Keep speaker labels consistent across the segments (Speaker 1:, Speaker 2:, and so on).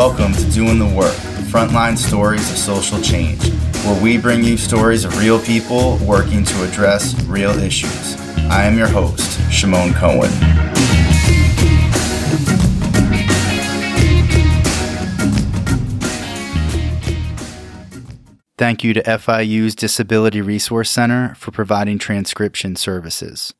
Speaker 1: Welcome to Doing the Work, frontline stories of social change, where we bring you stories of real people working to address real issues. I am your host, Shimon Cohen. Thank you to FIU's Disability Resource Center for providing transcription services.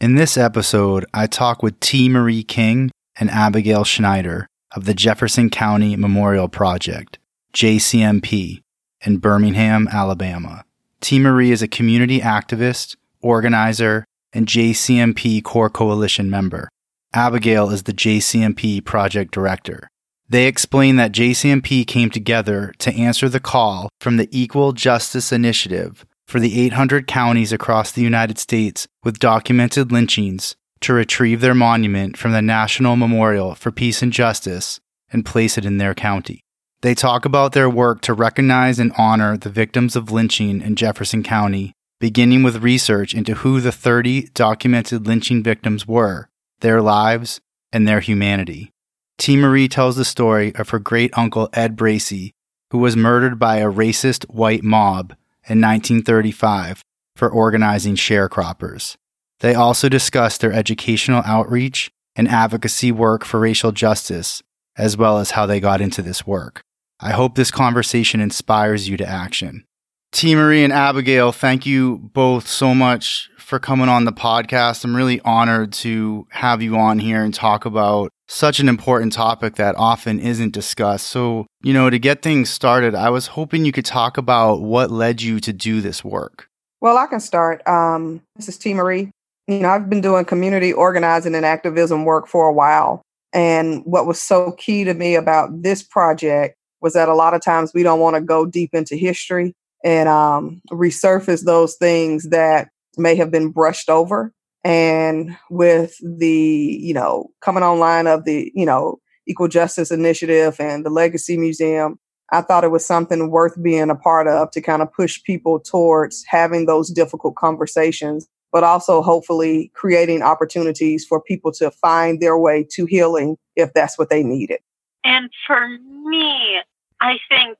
Speaker 1: In this episode, I talk with T. Marie King and Abigail Schneider of the Jefferson County Memorial Project, JCMP, in Birmingham, Alabama. T. Marie is a community activist, organizer, and JCMP Core Coalition member. Abigail is the JCMP project director. They explain that JCMP came together to answer the call from the Equal Justice Initiative for the 800 counties across the United States with documented lynchings to retrieve their monument from the National Memorial for Peace and Justice and place it in their county. They talk about their work to recognize and honor the victims of lynching in Jefferson County, beginning with research into who the 30 documented lynching victims were, their lives, and their humanity. T. Marie tells the story of her great uncle Ed Bracy, who was murdered by a racist white mob in 1935 for organizing sharecroppers. They also discussed their educational outreach and advocacy work for racial justice, as well as how they got into this work. I hope this conversation inspires you to action. T. Marie and Abigail, thank you both so much for coming on the podcast. I'm really honored to have you on here and talk about such an important topic that often isn't discussed. So, you know, to get things started, I was hoping you could talk about what led you to do this work.
Speaker 2: Well, I can start. Um, this is T. Marie. You know, I've been doing community organizing and activism work for a while. And what was so key to me about this project was that a lot of times we don't want to go deep into history and um, resurface those things that may have been brushed over. And with the, you know, coming online of the, you know, Equal Justice Initiative and the Legacy Museum, I thought it was something worth being a part of to kind of push people towards having those difficult conversations, but also hopefully creating opportunities for people to find their way to healing if that's what they needed.
Speaker 3: And for me, I think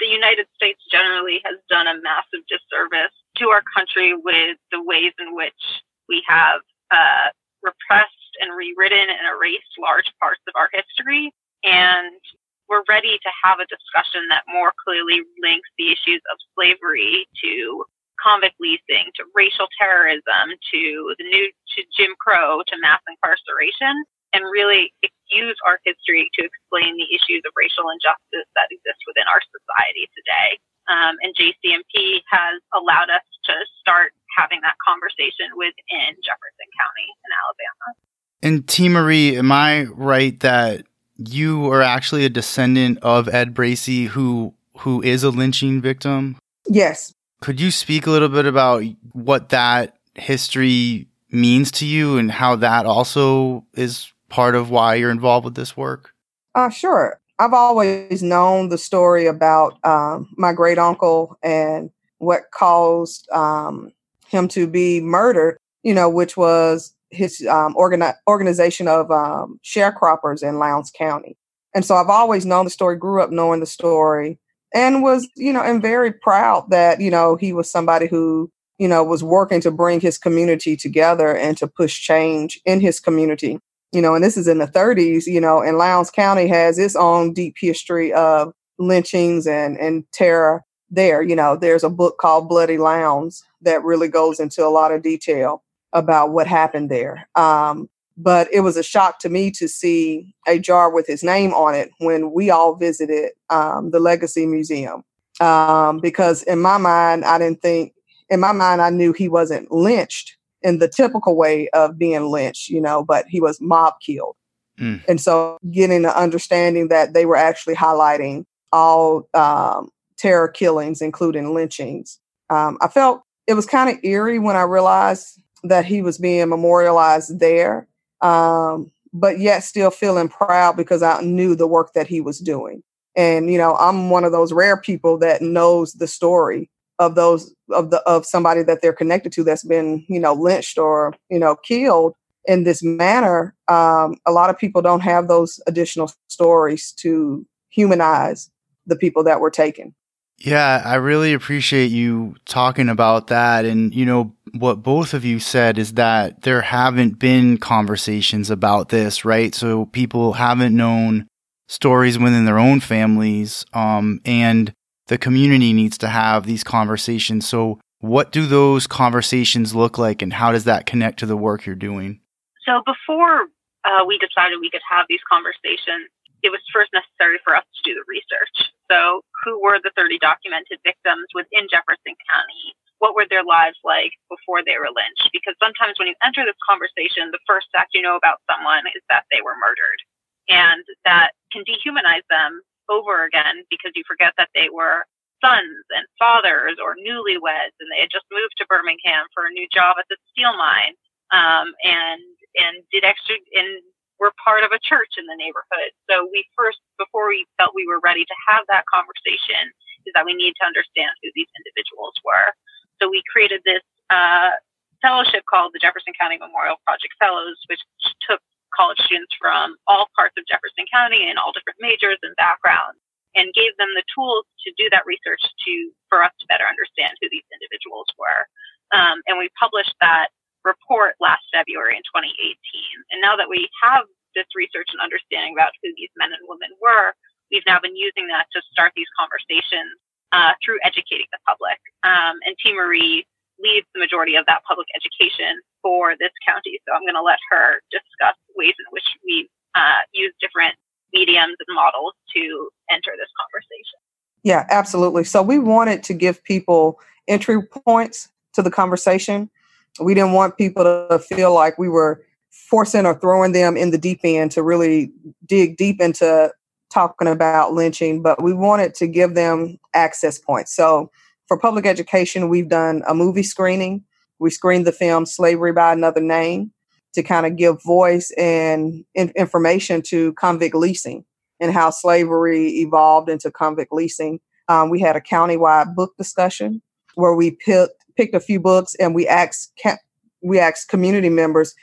Speaker 3: the United States generally has done a massive disservice to our country with the ways in which we have uh, repressed and rewritten and erased large parts of our history. And we're ready to have a discussion that more clearly links the issues of slavery to convict leasing, to racial terrorism, to the new to Jim Crow, to mass incarceration, and really use our history to explain the issues of racial injustice that exist within our society today. Um, and JCMP has allowed us to start having that conversation within Jefferson County in Alabama.
Speaker 1: And T. Marie, am I right that you are actually a descendant of Ed Bracy, who who is a lynching victim?
Speaker 2: Yes.
Speaker 1: Could you speak a little bit about what that history means to you and how that also is part of why you're involved with this work?
Speaker 2: Uh, sure. I've always known the story about um, my great uncle and what caused um, him to be murdered, you know, which was his um, organi- organization of um, sharecroppers in Lowndes County. And so I've always known the story, grew up knowing the story, and was, you know, and very proud that, you know, he was somebody who, you know, was working to bring his community together and to push change in his community you know, and this is in the 30s, you know, and Lowndes County has its own deep history of lynchings and, and terror there. You know, there's a book called Bloody Lowndes that really goes into a lot of detail about what happened there. Um, but it was a shock to me to see a jar with his name on it when we all visited um, the Legacy Museum. Um, because in my mind, I didn't think, in my mind, I knew he wasn't lynched in the typical way of being lynched, you know, but he was mob killed. Mm. And so getting the understanding that they were actually highlighting all um, terror killings, including lynchings. Um, I felt it was kind of eerie when I realized that he was being memorialized there, um, but yet still feeling proud because I knew the work that he was doing. And, you know, I'm one of those rare people that knows the story of those of the of somebody that they're connected to that's been you know lynched or you know killed in this manner um, a lot of people don't have those additional stories to humanize the people that were taken.
Speaker 1: Yeah, I really appreciate you talking about that. And, you know, what both of you said is that there haven't been conversations about this, right? So people haven't known stories within their own families. Um, and the community needs to have these conversations. So what do those conversations look like and how does that connect to the work you're doing?
Speaker 3: So before uh, we decided we could have these conversations, it was first necessary for us to do the research. So, who were the 30 documented victims within Jefferson County? What were their lives like before they were lynched? Because sometimes when you enter this conversation, the first fact you know about someone is that they were murdered. And that can dehumanize them over again because you forget that they were sons and fathers or newlyweds and they had just moved to Birmingham for a new job at the steel mine um, and and did extra and were part of a church in the neighborhood. So we first, before we felt we were ready to have that conversation, is that we need to understand who these individuals were. So we created this uh, fellowship called the Jefferson County Memorial Project Fellows, which took college students from all parts of Jefferson County and all different majors and backgrounds and gave them the tools to do that research to for us to better understand who these individuals were. Um, and we published that report last February in 2018. And now that we have this research and understanding about who these men and women were, we've now been using that to start these conversations uh, through educating the public. Um, and T. Marie leads the majority of that public education for this county. So I'm going to let her discuss ways in which we uh, use different mediums and models to enter this conversation.
Speaker 2: Yeah, absolutely. So we wanted to give people entry points to the conversation. We didn't want people to feel like we were forcing or throwing them in the deep end to really dig deep into talking about lynching, but we wanted to give them access points. So for public education, we've done a movie screening. We screened the film Slavery by Another Name to kind of give voice and in- information to convict leasing and how slavery evolved into convict leasing. Um, we had a countywide book discussion where we picked picked a few books and we asked we asked community members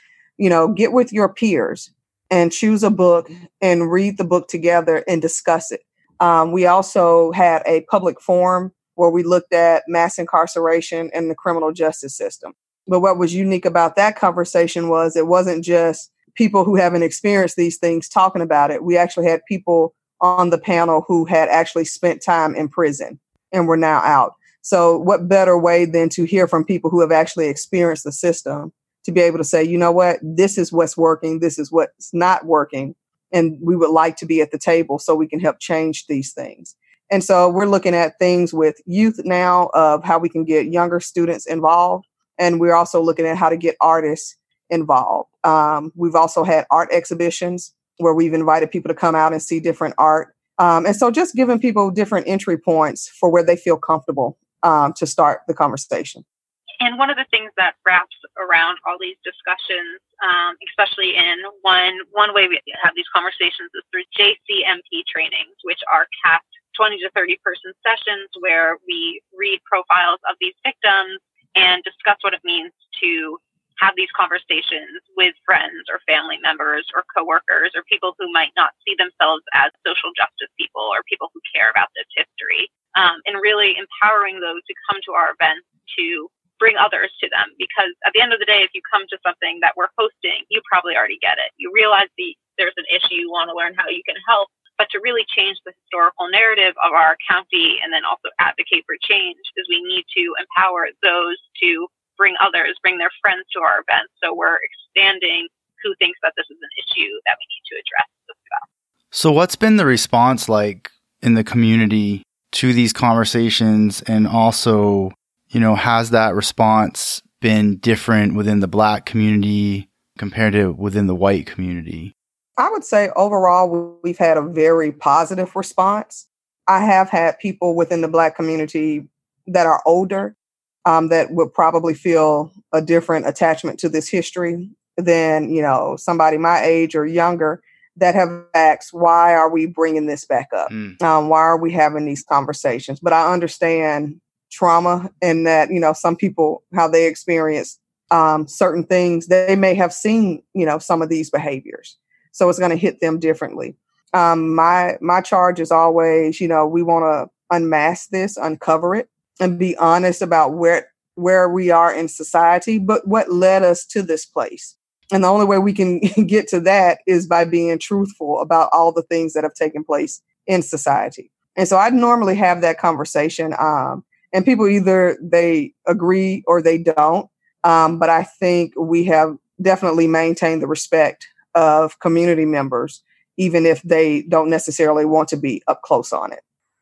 Speaker 2: you know, get with your peers and choose a book and read the book together and discuss it. Um, we also had a public forum where we looked at mass incarceration and the criminal justice system. But what was unique about that conversation was it wasn't just people who haven't experienced these things talking about it. We actually had people on the panel who had actually spent time in prison and were now out. So, what better way than to hear from people who have actually experienced the system to be able to say, you know what, this is what's working, this is what's not working. And we would like to be at the table so we can help change these things. And so we're looking at things with youth now of how we can get younger students involved. And we're also looking at how to get artists involved. Um, we've also had art exhibitions where we've invited people to come out and see different art. Um, and so just giving people different entry points for where they feel comfortable um, to start the conversation.
Speaker 3: And one of the things that wraps around all these discussions, um, especially in one one way we have these conversations is through JCMP trainings, which are capped 20 to 30 person sessions where we read profiles of these victims and discuss what it means to have these conversations with friends or family members or coworkers or people who might not see themselves as social justice people or people who care about this history. Um, and really empowering those who come to our events to bring others to them. Because at the end of the day if you come to something that we're hosting you probably already get it. You realize the there's an issue you want to learn how you can help but to really change the historical narrative of our county and then also advocate for change is we need to empower those to bring others bring their friends to our events. So we're expanding who thinks that this is an issue that we need to address. As well
Speaker 1: so what's been the response like in the community to these conversations and also you know, has that response been different within the black community compared to within the white community?
Speaker 2: I would say overall, we've had a very positive response. I have had people within the black community that are older um, that would probably feel a different attachment to this history than, you know, somebody my age or younger that have asked, why are we bringing this back up? Mm. Um, why are we having these conversations? But I understand trauma and that you know some people how they experience um, certain things they may have seen you know some of these behaviors so it's going to hit them differently Um, my my charge is always, you know, we want to unmask this, uncover it, and be honest about where where we are in society, but what led us to this place. And the only way we can get to that is by being truthful about all the things that have taken place in society. And so I normally have that conversation. Um, and people either they agree or they don't. Um, but I think we have definitely maintained the respect of community members, even if they don't necessarily want to be up close on it.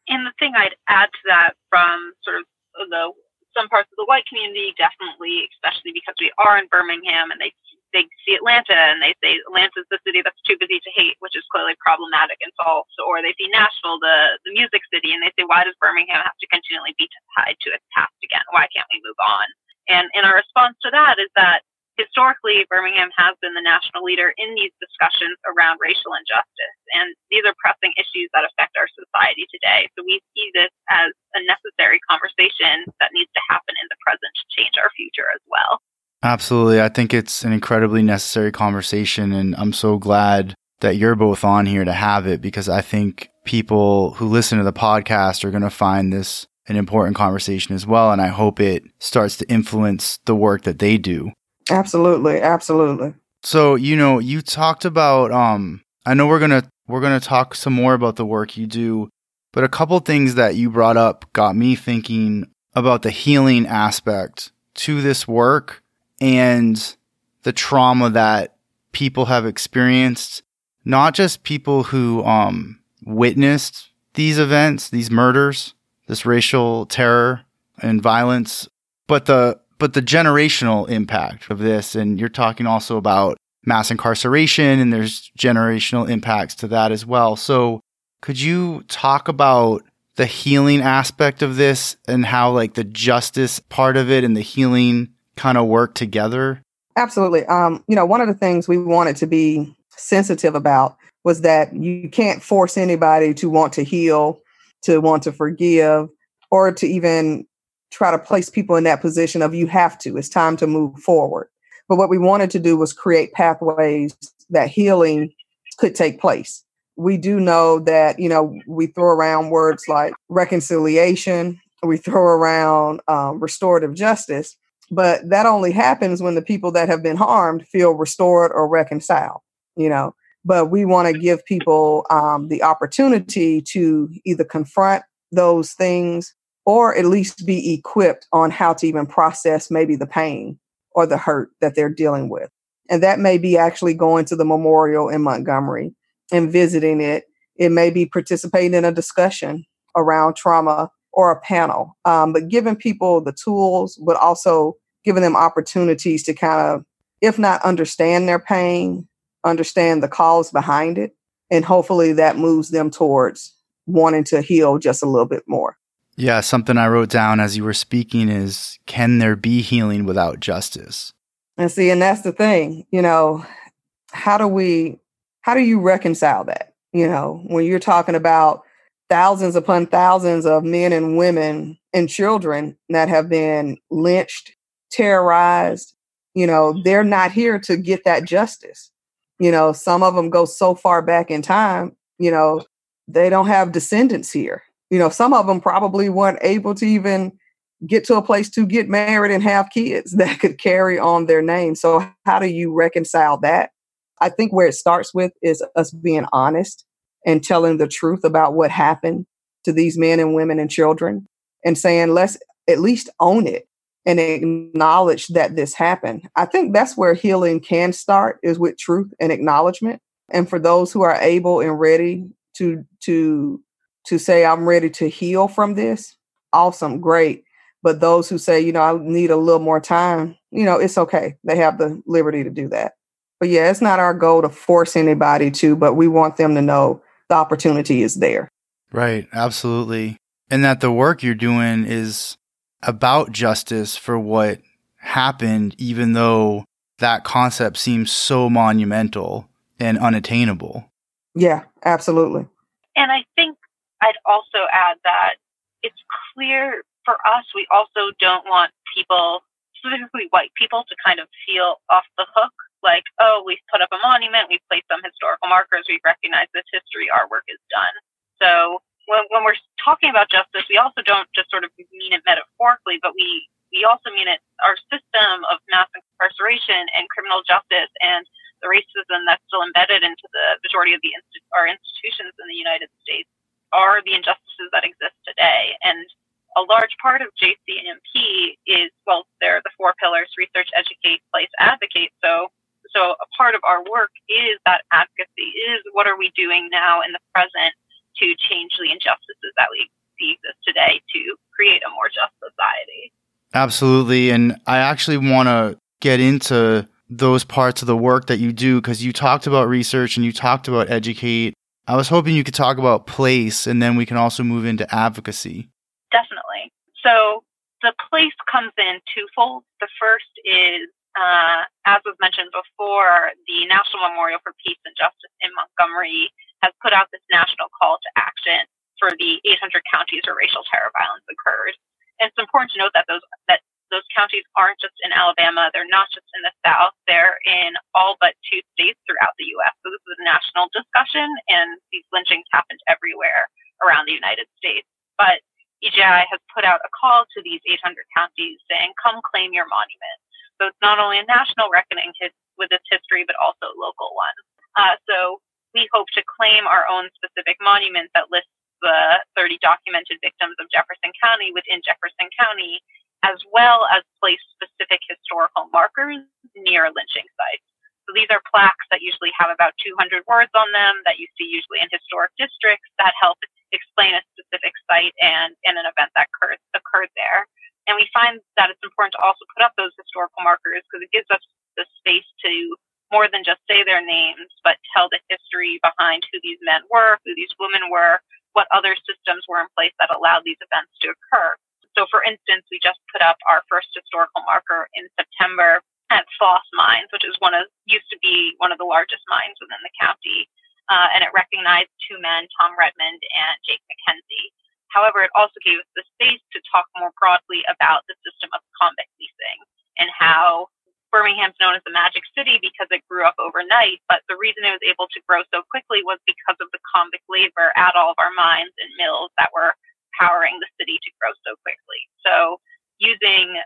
Speaker 3: And the thing I'd add to that from sort of the some parts of the white community, definitely, especially because we are in Birmingham and they they see Atlanta and they say Atlanta's the city that's too busy to hate, which is clearly problematic and false. Or they see Nashville, the the music city, and they say, why does Birmingham have to continually be tied to its past again? Why can't we move on? And and our response to that is that historically Birmingham has been the national leader in these discussions around racial injustice, and these are pressing issues that affect our society today. So we see this as a necessary conversation that needs to happen in the present to change our future as well.
Speaker 1: Absolutely. I think it's an incredibly necessary conversation, and I'm so glad that you're both on here to have it because I think people who listen to the podcast are going to find this an important conversation as well. And I hope it starts to influence the work that they do.
Speaker 2: Absolutely. Absolutely.
Speaker 1: So, you know, you talked about, um, I know we're going to, we're going to talk some more about the work you do, but a couple things that you brought up got me thinking about the healing aspect to this work and the trauma that people have experienced, not just people who um, witnessed these events, these murders, this racial terror and violence, but the but the generational impact of this. And you're talking also about mass incarceration, and there's generational impacts to that as well. So, could you talk about the healing aspect of this and how like the justice part of it and the healing kind of work together?
Speaker 2: Absolutely. Um, you know, one of the things we wanted to be sensitive about was that you can't force anybody to want to heal, to want to forgive, or to even try to place people in that position of you have to. It's time to move forward. But what we wanted to do was create pathways that healing could take place. We do know that, you know, we throw around words like reconciliation, we throw around um, restorative justice, but that only happens when the people that have been harmed feel restored or reconciled, you know. But we want to give people um, the opportunity to either confront those things or at least be equipped on how to even process maybe the pain or the hurt that they're dealing with. And that may be actually going to the memorial in Montgomery and visiting it. It may be participating in a discussion around trauma or a panel, um, but giving people the tools, but also giving them opportunities to kind of, if not understand their pain, understand the cause behind it. And hopefully that moves them towards wanting to heal just a little bit more.
Speaker 1: Yeah, something I wrote down as you were speaking is can there be healing without justice?
Speaker 2: And see, and that's the thing, you know, how do we, how do you reconcile that? You know, when you're talking about thousands upon thousands of men and women and children that have been lynched, terrorized. You know, they're not here to get that justice. You know, some of them go so far back in time, you know, they don't have descendants here. You know, some of them probably weren't able to even get to a place to get married and have kids that could carry on their name. So, how do you reconcile that? I think where it starts with is us being honest and telling the truth about what happened to these men and women and children and saying, let's at least own it and acknowledge that this happened. I think that's where healing can start is with truth and acknowledgement. And for those who are able and ready to to to say I'm ready to heal from this, awesome, great. But those who say, you know, I need a little more time, you know, it's okay. They have the liberty to do that. But yeah, it's not our goal to force anybody to, but we want them to know the opportunity is there.
Speaker 1: Right, absolutely. And that the work you're doing is about justice for what happened, even though that concept seems so monumental and unattainable.
Speaker 2: Yeah, absolutely.
Speaker 3: And I think I'd also add that it's clear for us, we also don't want people, specifically white people, to kind of feel off the hook like, oh, we've put up a monument, we've placed some historical markers, we've recognized this history, our work is done. So when, when we're talking about justice, we also don't just sort of mean it metaphorically, but we, we also mean it, our system of mass incarceration and criminal justice and the racism that's still embedded into the majority of the insti- our institutions in the United States are the injustices that exist today. And a large part of JCMP is, well, they're the four pillars, research, educate, place, advocate. So, so a part of our work is that is what are we doing now in the present to change the injustices that we see exist today to create a more just society.
Speaker 1: Absolutely. And I actually want to get into those parts of the work that you do because you talked about research and you talked about educate. I was hoping you could talk about place and then we can also move into advocacy.
Speaker 3: Definitely. So the place comes in twofold. The first is, uh, as was mentioned before, the National Memorial for Peace and Justice in Montgomery has put out this national call to action for the 800 counties where racial terror violence occurred. And it's important to note that those that those counties aren't just in Alabama. They're not just in the South. They're in all but two states throughout the U.S. So this is a national discussion, and these lynchings happened everywhere around the United States. But EJI has put out a call to these 800 counties saying, come claim your monument. Not only a national reckoning with its history, but also local one. Uh, so we hope to claim our own specific monument that lists the 30 documented victims of Jefferson County within Jefferson County, as well as place specific historical markers near lynching sites. So these are plaques that usually have about 200 words on them that you see usually in historic districts that help explain a specific site and, and an event that occurred, occurred there. And we find that it's important to also put up those historical markers because it gives us the space to more than just say their names, but tell the history behind who these men were, who these women were, what other systems were in place that allowed these events to occur. So, for instance, we just put up our first historical marker in September at Foss Mines, which is one of used to be one of the largest mines within the county uh, and it recognized two men, Tom Redmond and Jake McKenzie. However, it also gave us the space to talk more broadly about the system of convict leasing and how Birmingham's known as the Magic City because it grew up overnight, but the reason it was able to grow so quickly was because of the convict labor at all of our mines and mills that were powering the city to grow so quickly. So, using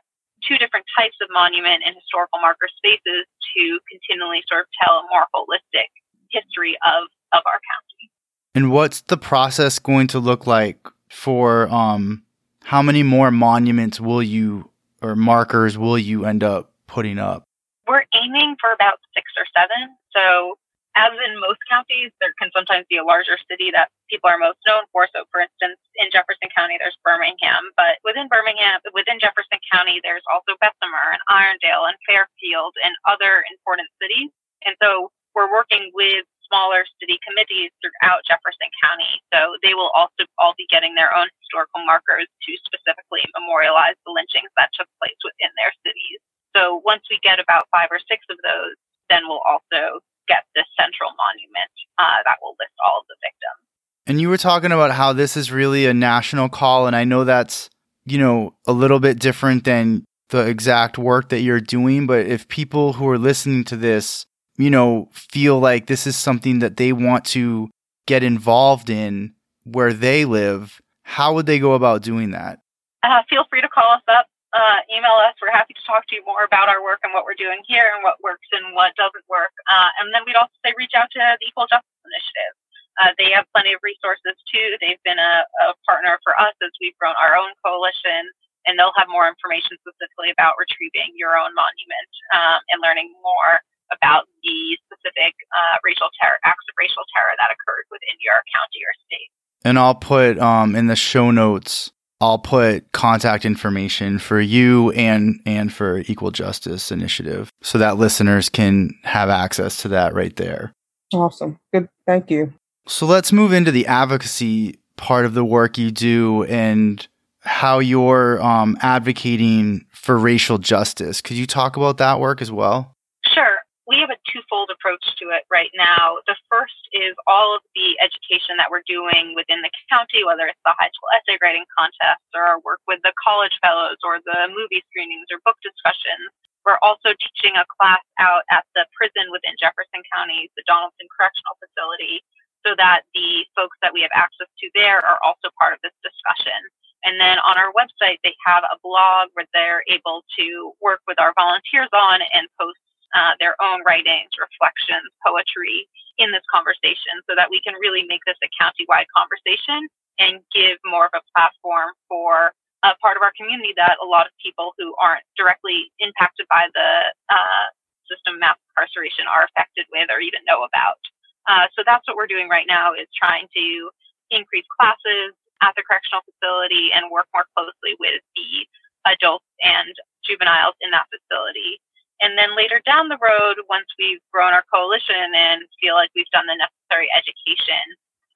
Speaker 3: two different types of monument and historical marker spaces to continually sort of tell a more holistic history of of our county.
Speaker 1: And what's the process going to look like for um how many more monuments will you or markers will you end up putting up?
Speaker 3: We're aiming for about six or seven. So as in most counties, there can sometimes be a larger city that people are most known for. So, for instance, in Jefferson County, there's Birmingham, but within Birmingham, within Jefferson County, there's also Bessemer and Irondale and Fairfield and other important cities. And so, we're working with smaller city committees throughout Jefferson County. So they will also all be getting their own historical markers to specifically memorialize the lynchings that took place within their cities. So once we get about five or six of those, then we'll also get this central monument uh, that will list all of the victims.
Speaker 1: And you were talking about how this is really a national call, and I know that's you know a little bit different than the exact work that you're doing. But if people who are listening to this you know, feel like this is something that they want to get involved in where they live, how would they go about doing that?
Speaker 3: Uh, feel free to call us up, uh, email us. We're happy to talk to you more about our work and what we're doing here and what works and what doesn't work. Uh, and then we'd also say reach out to the Equal Justice Initiative. Uh, they have plenty of resources too. They've been a, a partner for us as we've grown our own coalition and they'll have more information specifically about retrieving your own monument um, and learning more about the specific uh, racial terror acts of racial terror that occurred within your county or state.
Speaker 1: And I'll put um, in the show notes. I'll put contact information for you and and for Equal Justice Initiative so that listeners can have access to that right there.
Speaker 2: Awesome. Good. Thank you.
Speaker 1: So let's move into the advocacy part of the work you do and how you're um, advocating for racial justice. Could you talk about that work as well?
Speaker 3: we have a twofold approach to it right now. The first is all of the education that we're doing within the county, whether it's the high school essay writing contest or our work with the college fellows or the movie screenings or book discussions. We're also teaching a class out at the prison within Jefferson County, the Donaldson Correctional Facility, so that the folks that we have access to there are also part of this discussion. And then on our website, they have a blog where they're able to work with our volunteers on and post uh, their own writings, reflections, poetry in this conversation so that we can really make this a county-wide conversation and give more of a platform for a part of our community that a lot of people who aren't directly impacted by the uh, system mass incarceration are affected with or even know about. Uh, so that's what we're doing right now is trying to increase classes at the correctional facility and work more closely with the adults and juveniles in that facility. And then later down the road, once we've grown our coalition and feel like we've done the necessary education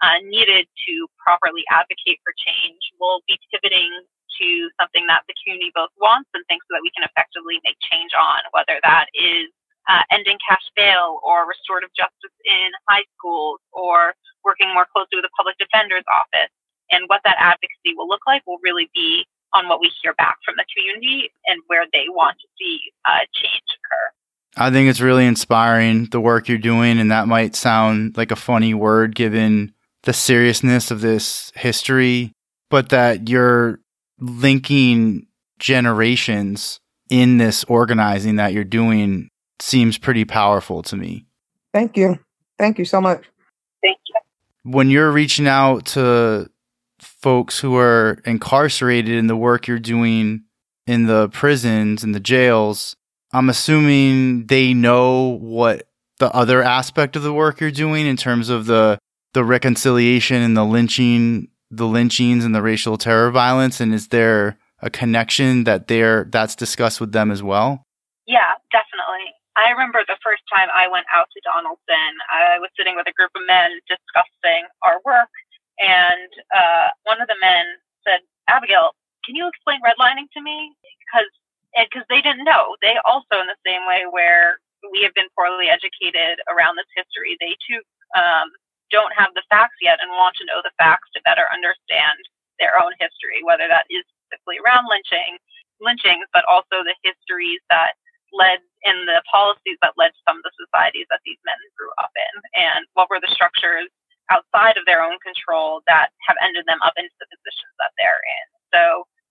Speaker 3: uh, needed to properly advocate for change, we'll be pivoting to something that the community both wants and thinks that we can effectively make change on, whether that is uh, ending cash bail or restorative justice in high schools or working more closely with the public defender's office. And what that advocacy will look like will really be on what we hear back from the community and where they want to see uh, change occur.
Speaker 1: I think it's really inspiring the work you're doing, and that might sound like a funny word given the seriousness of this history, but that you're linking generations in this organizing that you're doing seems pretty powerful to me.
Speaker 2: Thank you. Thank you so much.
Speaker 3: Thank you.
Speaker 1: When you're reaching out to folks who are incarcerated in the work you're doing in the prisons and the jails, I'm assuming they know what the other aspect of the work you're doing in terms of the the reconciliation and the lynching the lynchings and the racial terror violence and is there a connection that there that's discussed with them as well?
Speaker 3: Yeah definitely. I remember the first time i went out to donaldson i was sitting with a group of men discussing our work and uh, one of the men said abigail can you explain redlining to me? Because because they didn't know. They also in the same way where we have been poorly educated around this history they too um, don't have the facts yet and want to know the facts to better understand their own history, whether that is specifically around lynching, lynchings, but also the histories that led in the policies that led to some of the societies that these men grew up in, and what were the structures outside of their own control that have ended them up into the positions that they're in. So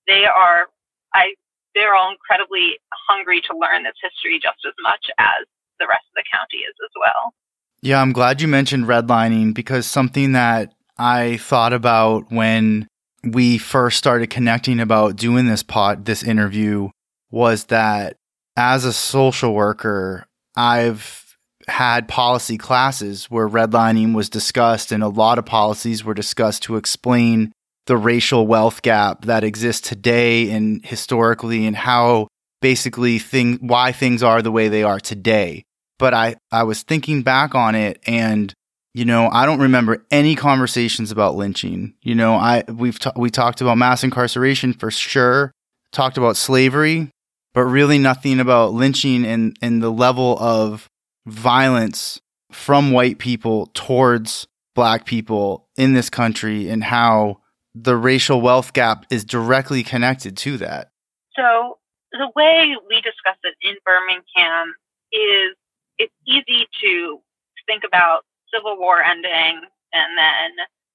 Speaker 3: they are, I, they're all incredibly hungry to learn this history just as much as the rest of the county is as well.
Speaker 1: Yeah, I'm glad you mentioned redlining because something that I thought about when we first started connecting about doing this pod this interview was that as a social worker, I've had policy classes where redlining was discussed and a lot of policies were discussed to explain the racial wealth gap that exists today and historically and how basically thing why things are the way they are today. But I, I was thinking back on it and you know i don't remember any conversations about lynching. You know i we've we talked about mass incarceration for sure talked about slavery but really nothing about lynching and and the level of violence from white people towards black people in this country and how the racial wealth gap is directly connected to that
Speaker 3: so the way we discuss it in birmingham is it's easy to think about Civil War ending and then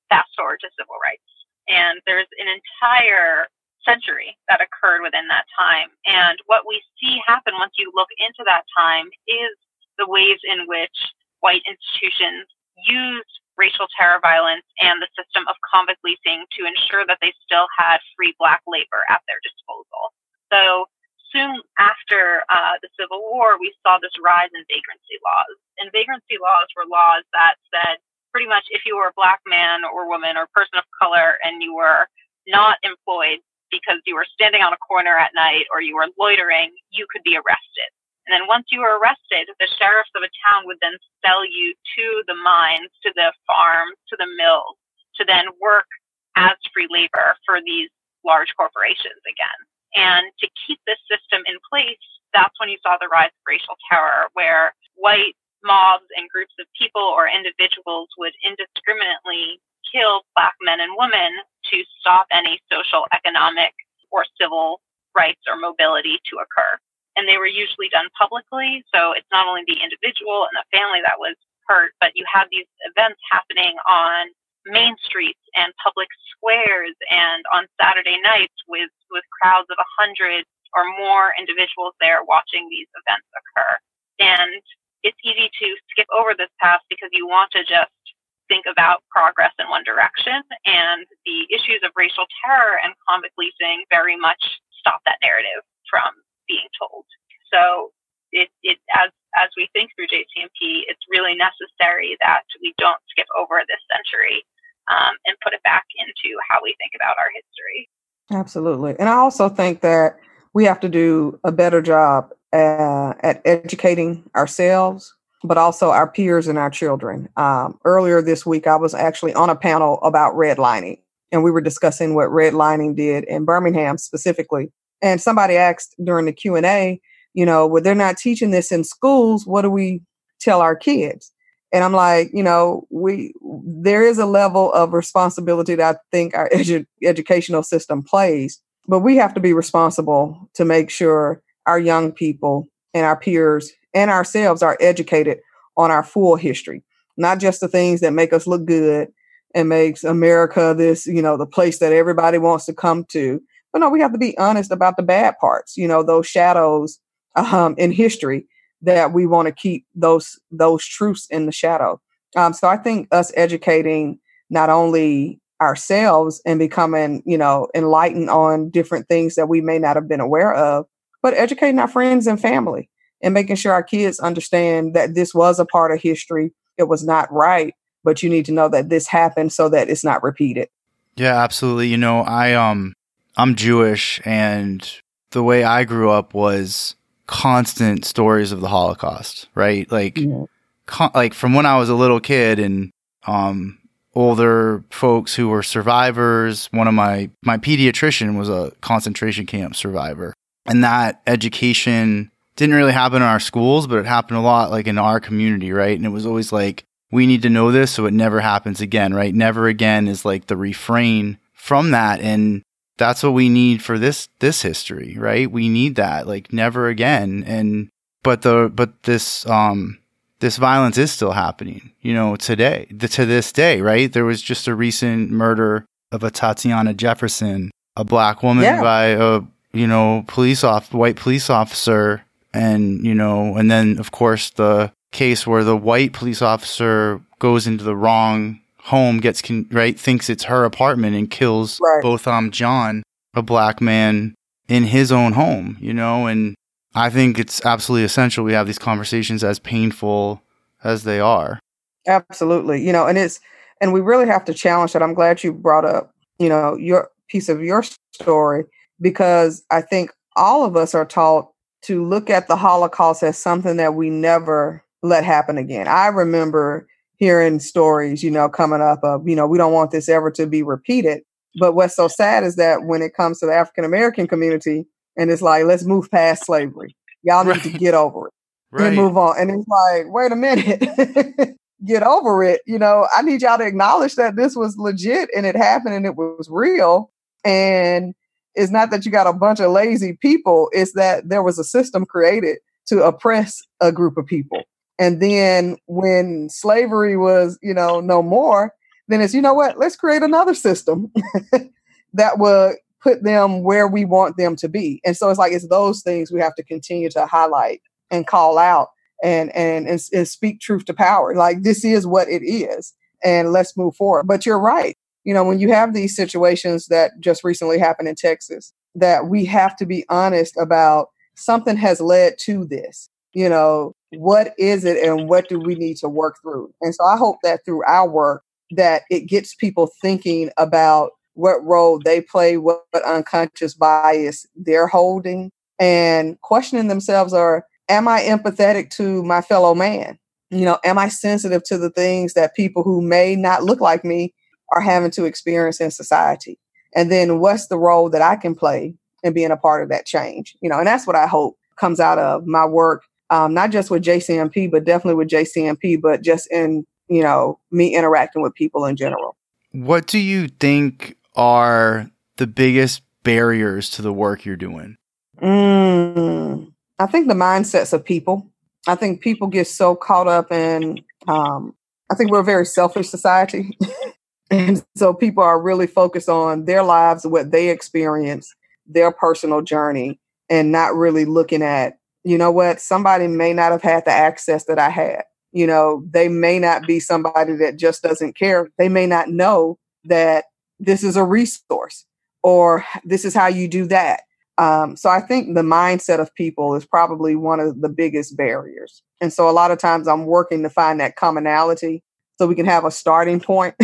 Speaker 3: fast forward to civil rights. And there's an entire century that occurred within that time. And what we see happen once you look into that time is the ways in which white institutions used racial terror violence and the system of convict leasing to ensure that they still had free black labor at their disposal. So soon after uh, the Civil War, we saw this rise in vagrancy laws. And vagrancy laws were laws that said pretty much if you were a black man or woman or person of color and you were not employed because you were standing on a corner at night or you were loitering, you could be arrested. And then once you were arrested, the sheriffs of a town would then sell you to the mines, to the farms, to the mills, to then work as free labor for these large corporations again. And to keep this system in place, that's when you saw the rise of racial terror, where white mobs and groups of people or individuals would indiscriminately kill black men and women to stop any social, economic, or civil rights or mobility to occur. And they were usually done publicly. So it's not only the individual and the family that was hurt, but you have these events happening on main streets and public squares and on Saturday nights with, with crowds of a hundred or more individuals there watching these events occur. And it's easy to skip over this past because you want to just think about progress in one direction. And the issues of racial terror and convict leasing very much stop that narrative from. So it, it as as we think through JCMP, it's really necessary that we don't skip over this century um, and put it back into how we think about our history.
Speaker 2: Absolutely. And I also think that we have to do a better job uh, at educating ourselves, but also our peers and our children. Um, earlier this week, I was actually on a panel about redlining, and we were discussing what redlining did in Birmingham specifically. And somebody asked during the Q and A, you know, well, they're not teaching this in schools. What do we tell our kids? And I'm like, you know, we there is a level of responsibility that I think our edu- educational system plays, but we have to be responsible to make sure our young people and our peers and ourselves are educated on our full history, not just the things that make us look good and makes America this, you know, the place that everybody wants to come to. But no, we have to be honest about the bad parts, you know, those shadows um, in history that we want to keep those those truths in the shadow. Um, so I think us educating not only ourselves and becoming, you know, enlightened on different things that we may not have been aware of, but educating our friends and family and making sure our kids understand that this was a part of history. It was not right, but you need to know that this happened so that it's not repeated.
Speaker 1: Yeah, absolutely. You know, I um I'm Jewish and the way I grew up was constant stories of the Holocaust, right? Like, yeah. con- like from when I was a little kid and um, older folks who were survivors. One of my my pediatrician was a concentration camp survivor, and that education didn't really happen in our schools, but it happened a lot like in our community, right? And it was always like we need to know this so it never happens again, right? Never again is like the refrain from that and that's what we need for this this history, right? We need that, like never again. And but the but this um this violence is still happening, you know, today, the, to this day, right? There was just a recent murder of a Tatiana Jefferson, a black woman yeah. by a you know police off white police officer, and you know, and then of course the case where the white police officer goes into the wrong home gets con- right thinks it's her apartment and kills right. both um John, a black man, in his own home. You know, and I think it's absolutely essential we have these conversations as painful as they are.
Speaker 2: Absolutely, you know, and it's and we really have to challenge that. I'm glad you brought up you know your piece of your story because I think all of us are taught to look at the Holocaust as something that we never let happen again. I remember hearing stories, you know, coming up of, you know, we don't want this ever to be repeated. But what's so sad is that when it comes to the African American community, and it's like, let's move past slavery. Y'all need to get over it right. and move on. And it's like, wait a minute, get over it. You know, I need y'all to acknowledge that this was legit and it happened and it was real. And it's not that you got a bunch of lazy people, it's that there was a system created to oppress a group of people. And then when slavery was, you know, no more, then it's, you know what, let's create another system that would put them where we want them to be. And so it's like it's those things we have to continue to highlight and call out and and and, and speak truth to power. Like this is what it is. And let's move forward. But you're right. You know, when you have these situations that just recently happened in Texas, that we have to be honest about something has led to this. You know, what is it and what do we need to work through? And so I hope that through our work that it gets people thinking about what role they play, what, what unconscious bias they're holding, and questioning themselves are am I empathetic to my fellow man? You know, am I sensitive to the things that people who may not look like me are having to experience in society? And then what's the role that I can play in being a part of that change? You know, and that's what I hope comes out of my work um, not just with JCMP, but definitely with JCMP, but just in, you know, me interacting with people in general.
Speaker 1: What do you think are the biggest barriers to the work you're doing?
Speaker 2: Mm, I think the mindsets of people. I think people get so caught up in. Um, I think we're a very selfish society, and so people are really focused on their lives, what they experience, their personal journey, and not really looking at. You know what? Somebody may not have had the access that I had. You know, they may not be somebody that just doesn't care. They may not know that this is a resource or this is how you do that. Um, so I think the mindset of people is probably one of the biggest barriers. And so a lot of times I'm working to find that commonality so we can have a starting point.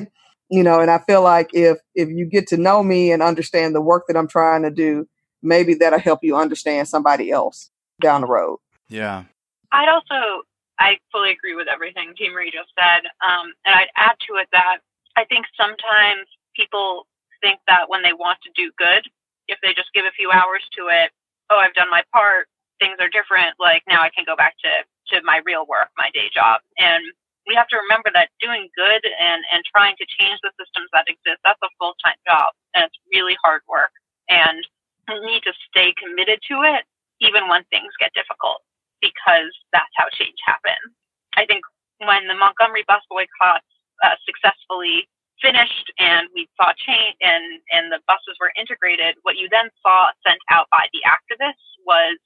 Speaker 2: you know, and I feel like if if you get to know me and understand the work that I'm trying to do, maybe that'll help you understand somebody else down the road.
Speaker 1: Yeah.
Speaker 3: I'd also I fully agree with everything T. Marie just said. Um, and I'd add to it that I think sometimes people think that when they want to do good, if they just give a few hours to it, oh, I've done my part, things are different. Like now I can go back to, to my real work, my day job. And we have to remember that doing good and, and trying to change the systems that exist, that's a full time job and it's really hard work. And we need to stay committed to it even when things get difficult because that's how change happens. I think when the Montgomery bus boycotts uh, successfully finished and we saw change and, and the buses were integrated, what you then saw sent out by the activists was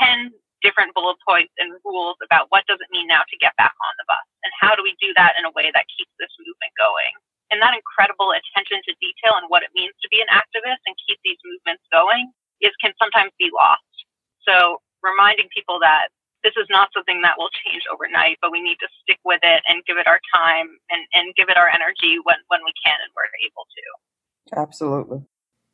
Speaker 3: 10 different bullet points and rules about what does it mean now to get back on the bus and how do we do that in a way that keeps this movement going. And that incredible attention to detail and what it means to be an activist and keep these movements going is can sometimes be lost. So reminding people that this is not something that will change overnight, but we need to stick with it and give it our time and, and give it our energy when, when we can and we're able to.
Speaker 2: Absolutely.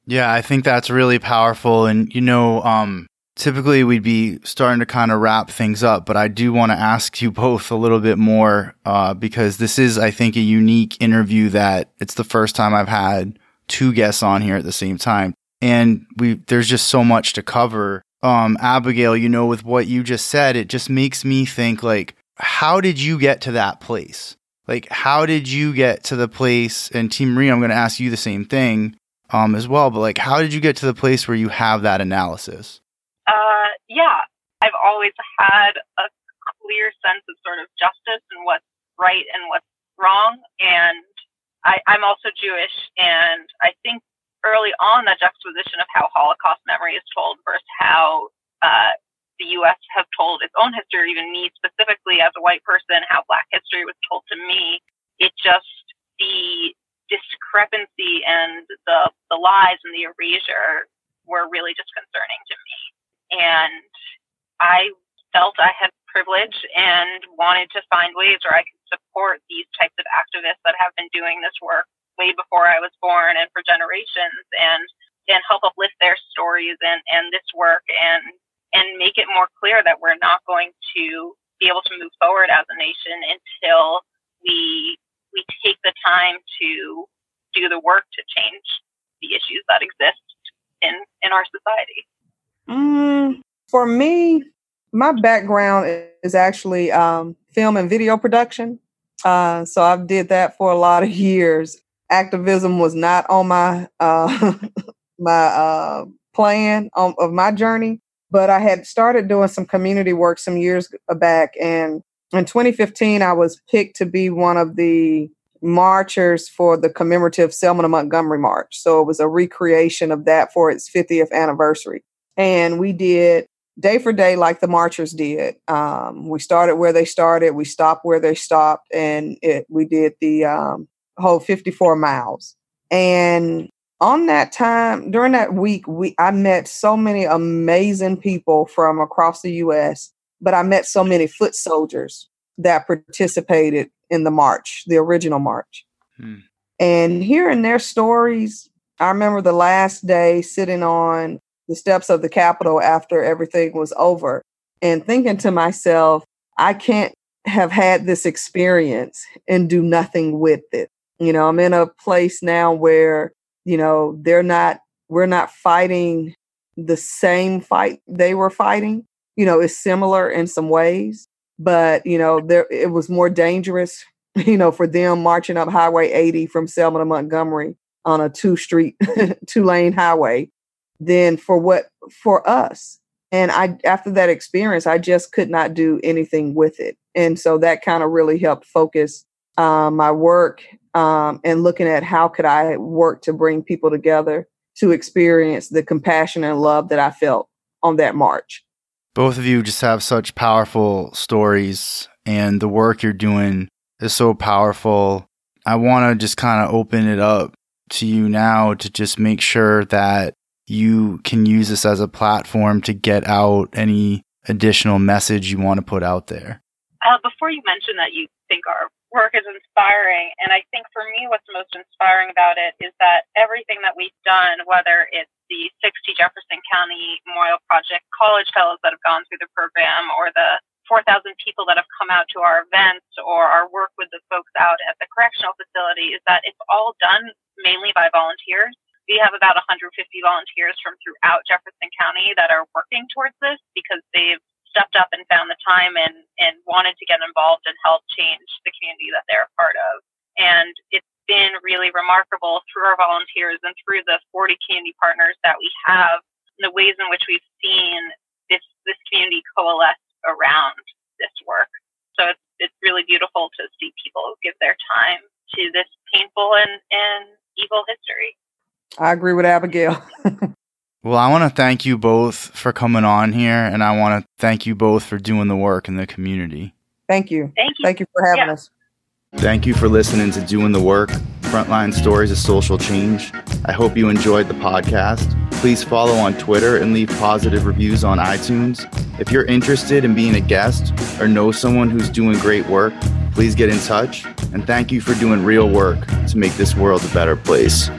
Speaker 1: Yeah, I think that's really powerful. And, you know, um, typically we'd be starting to kind of wrap things up, but I do want to ask you both a little bit more uh, because this is, I think, a unique interview that it's the first time I've had two guests on here at the same time. And we there's just so much to cover um, Abigail, you know, with what you just said, it just makes me think like, how did you get to that place? Like, how did you get to the place? And T. Marie, I'm going to ask you the same thing um, as well. But like, how did you get to the place where you have that analysis?
Speaker 3: Uh, yeah, I've always had a clear sense of sort of justice and what's right and what's wrong. And I, I'm also Jewish, and I think early on that juxtaposition of how Holocaust memory is told versus how uh, the U.S. has told its own history, even me specifically as a white person, how Black history was told to me. It just the discrepancy and the the lies and the erasure were really disconcerting to me, and I felt I had privilege and wanted to find ways where I could support these types of activists that have been doing this work way before I was born and for generations and and help uplift their stories and, and this work and and make it more clear that we're not going to be able to move forward as a nation until we we take the time to do the work to change the issues that exist in in our society.
Speaker 2: Mm, for me, my background is actually um, film and video production. Uh, so I've did that for a lot of years activism was not on my uh, my uh, plan on, of my journey, but I had started doing some community work some years back, and in 2015, I was picked to be one of the marchers for the commemorative Selma to Montgomery March. So it was a recreation of that for its 50th anniversary, and we did day for day like the marchers did. Um, we started where they started, we stopped where they stopped, and it, we did the um, whole 54 miles. And on that time, during that week, we I met so many amazing people from across the US, but I met so many foot soldiers that participated in the march, the original march. Hmm. And hearing their stories, I remember the last day sitting on the steps of the Capitol after everything was over and thinking to myself, I can't have had this experience and do nothing with it. You know, I'm in a place now where, you know, they're not, we're not fighting the same fight they were fighting. You know, it's similar in some ways, but, you know, there, it was more dangerous, you know, for them marching up Highway 80 from Selma to Montgomery on a two street, two lane highway than for what, for us. And I after that experience, I just could not do anything with it. And so that kind of really helped focus um, my work um, and looking at how could I work to bring people together to experience the compassion and love that I felt on that march.
Speaker 1: Both of you just have such powerful stories, and the work you're doing is so powerful. I want to just kind of open it up to you now to just make sure that you can use this as a platform to get out any additional message you want to put out there.
Speaker 3: Uh, before you mention that you think our work is inspiring. And I think for me, what's most inspiring about it is that everything that we've done, whether it's the 60 Jefferson County Memorial Project college fellows that have gone through the program or the 4,000 people that have come out to our events or our work with the folks out at the correctional facility is that it's all done mainly by volunteers. We have about 150 volunteers from throughout Jefferson County that are working towards this because they've stepped up and found the time and, and wanted to get involved and help change the community that they're a part of. And it's been really remarkable through our volunteers and through the 40 community partners that we have, the ways in which we've seen this, this community coalesce around this work. So it's, it's really beautiful to see people give their time to this painful and, and evil history.
Speaker 2: I agree with Abigail.
Speaker 1: Well, I want to thank you both for coming on here, and I want to thank you both for doing the work in the community.
Speaker 2: Thank you.
Speaker 3: Thank you.
Speaker 2: Thank you for having
Speaker 3: Yeah.
Speaker 2: us.
Speaker 1: Thank you for listening to Doing the Work Frontline Stories of Social Change. I hope you enjoyed the podcast. Please follow on Twitter and leave positive reviews on iTunes. If you're interested in being a guest or know someone who's doing great work, please get in touch. And thank you for doing real work to make this world a better place.